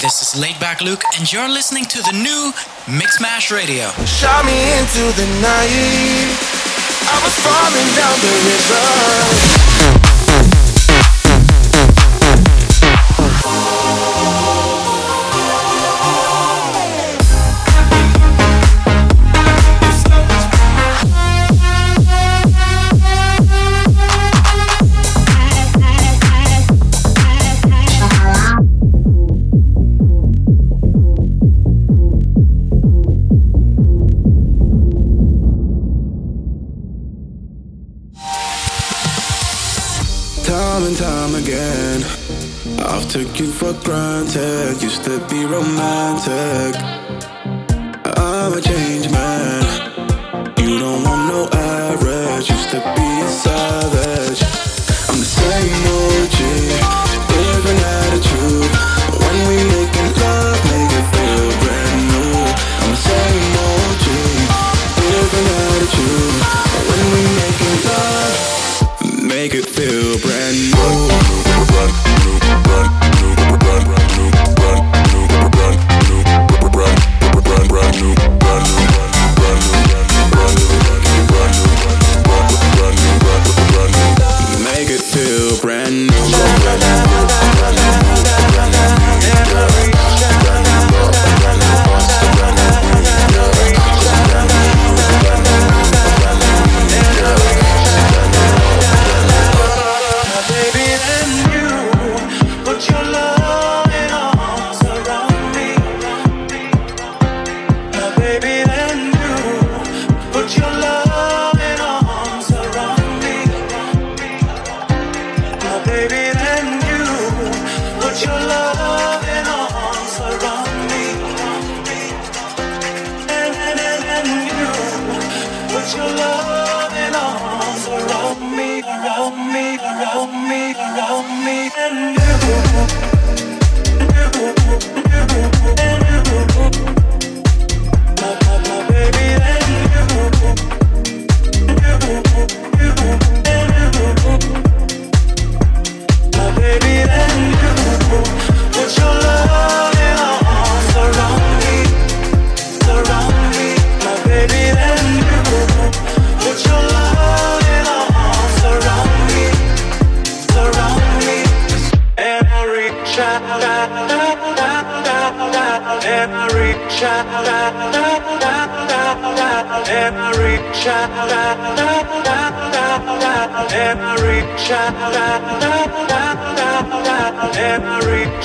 this is Laidback Luke, and you're listening to the new Mixmash Radio. Shot me into the night. I was falling down the river. To be romantic.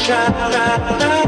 child.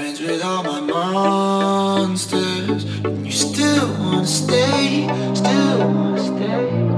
friends with all my monsters. And you still wanna stay, still wanna stay.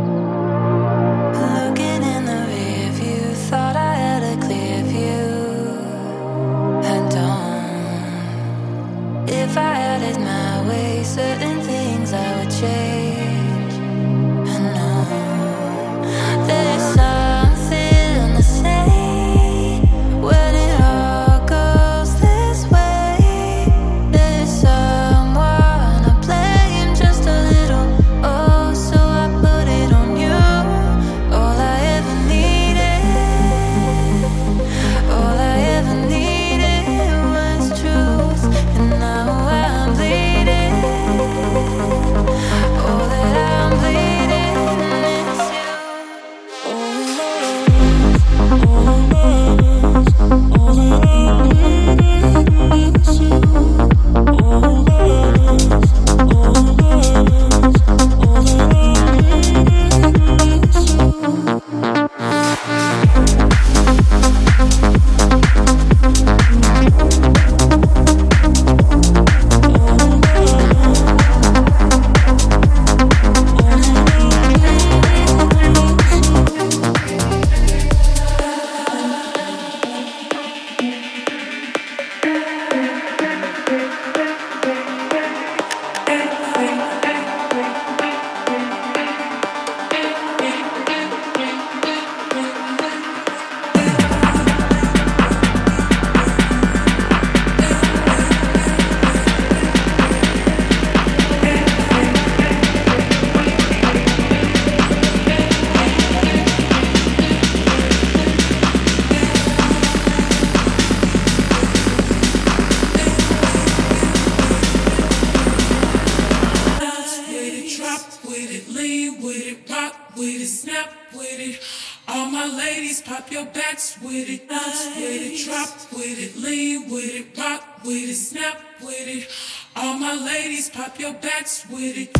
my ladies, pop your backs with it.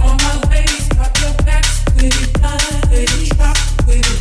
All my ladies, pop your backs with it. Ladies, drop with it.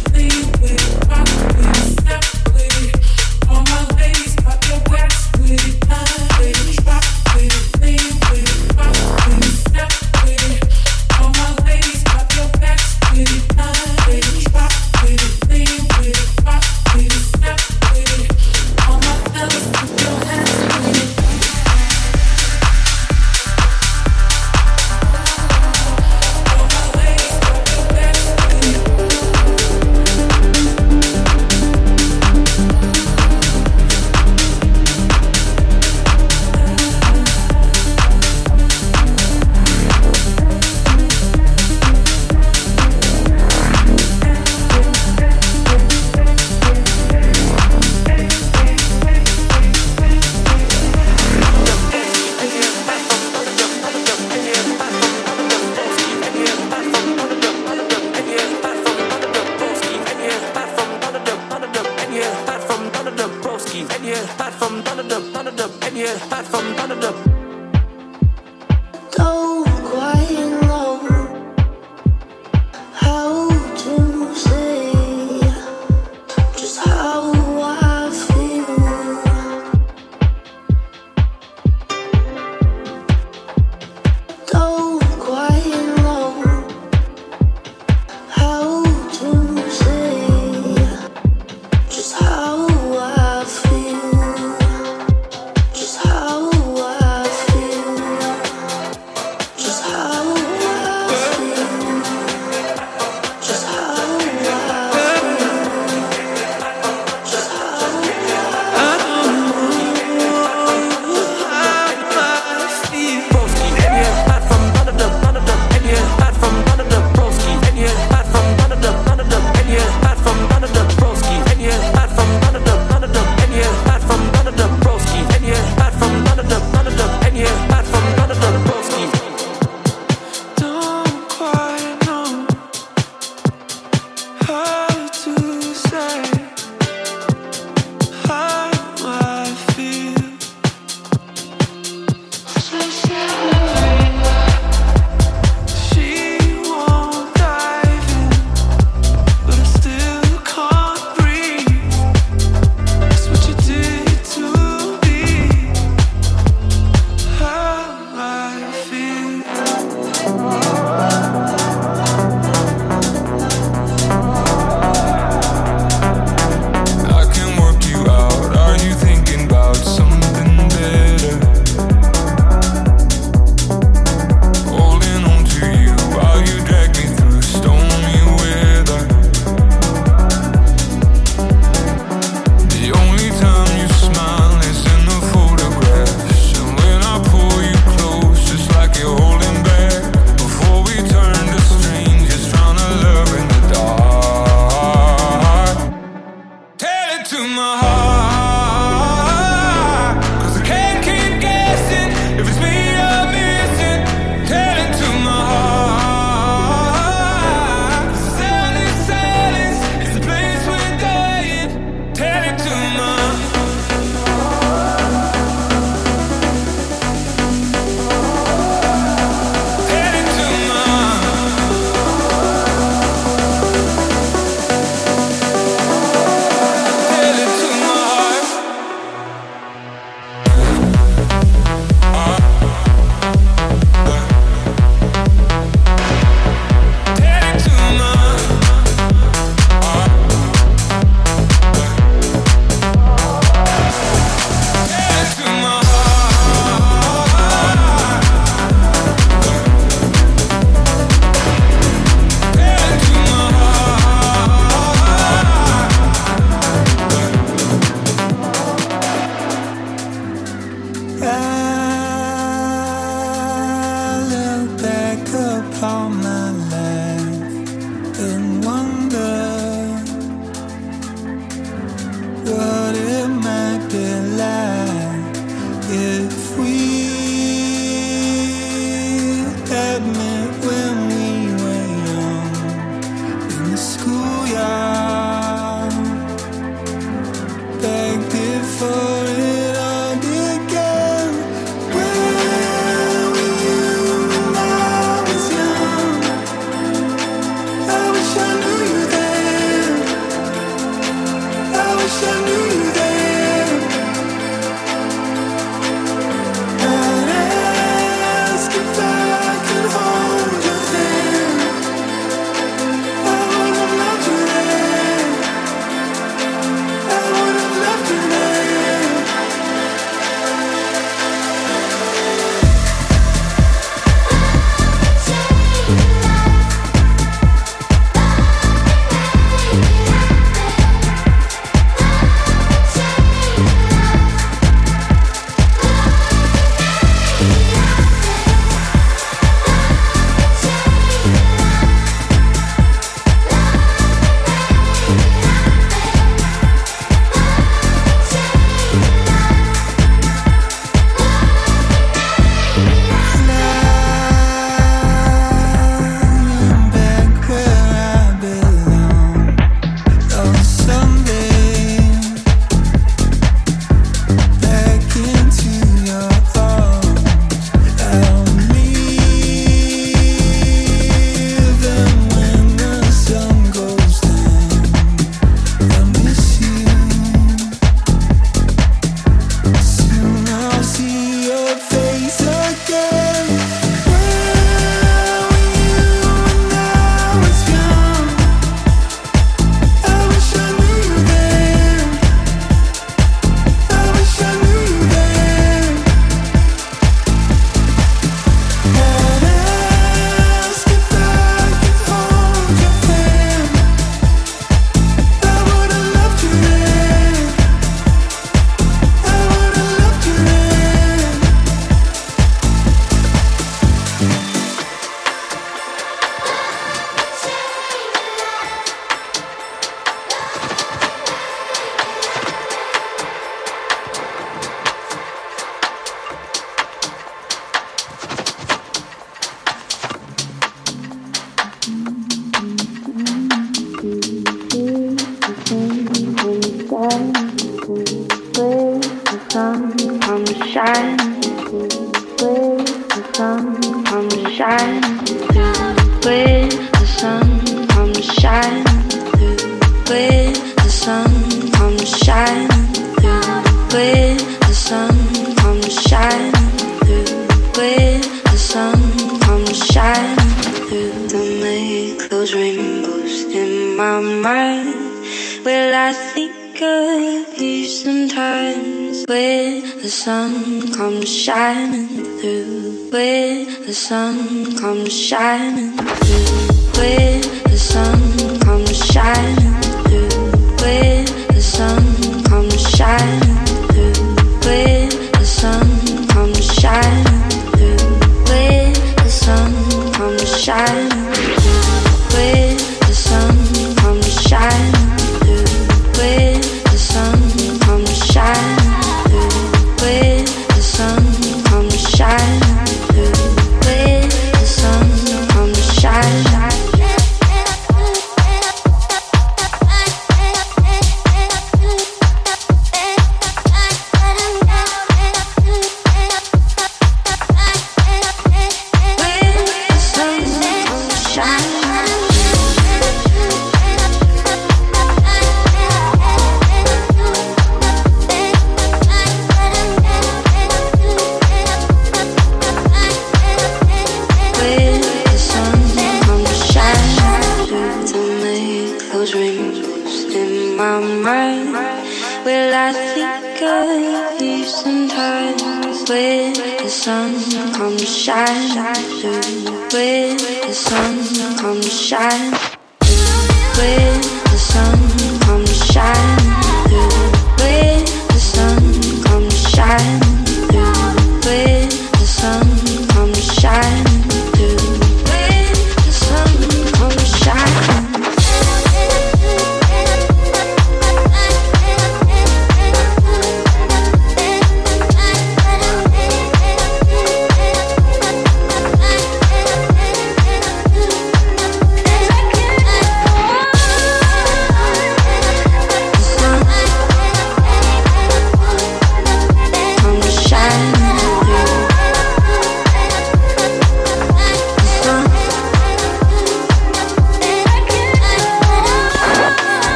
with the sun come to shine.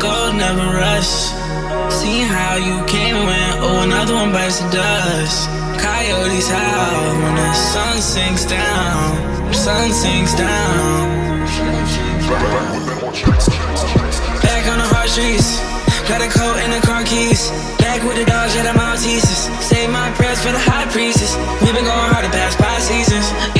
Gold never rusts. Seeing how you came and went, oh, another one bites the dust. Coyotes howl when the sun sinks down. Sun sinks down. Back on the hard streets. Got a coat and the car keys. Back with the dogs, yeah, the Maltesers. Save my prayers for the high priestess. We've been going hard the past five seasons.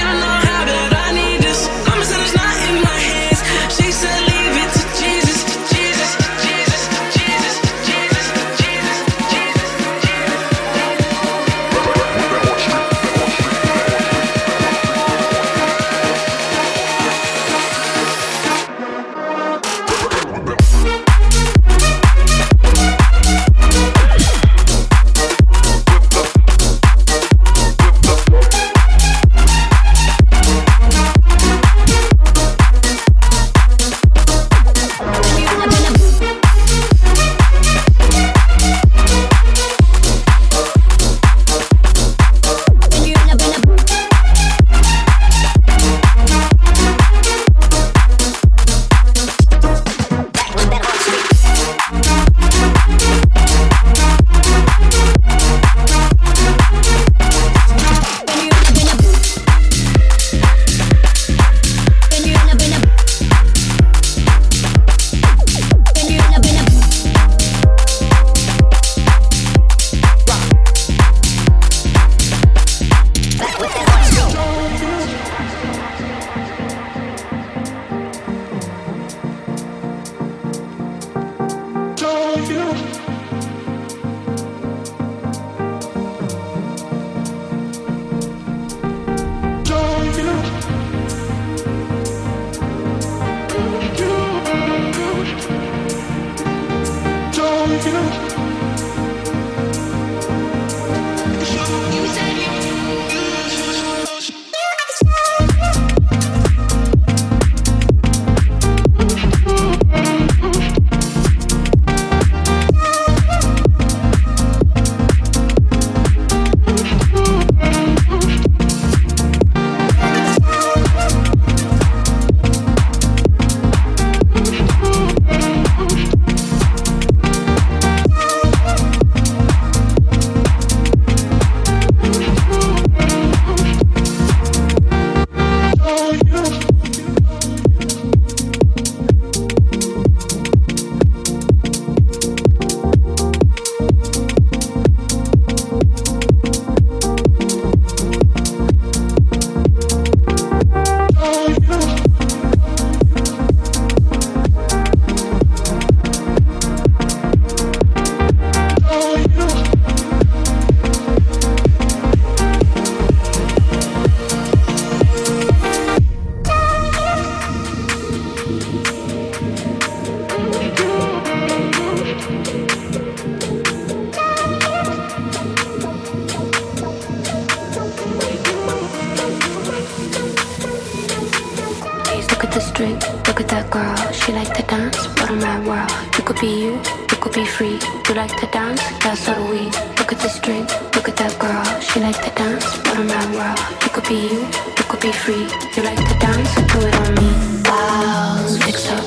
She like to dance, what a mad world. You could be you, you could be free. You like to dance, yeah, so do we. Look at this drink, look at that girl. She like to dance, what a mad world. You could be you, you could be free. You like to dance, do it on me. Wow, fix up,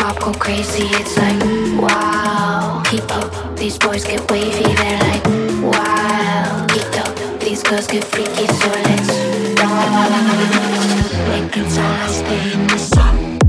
mob go crazy. It's like wow, keep up. These boys get wavy, they're like wow, keep up. These girls get freaky, so let's make it in the sun.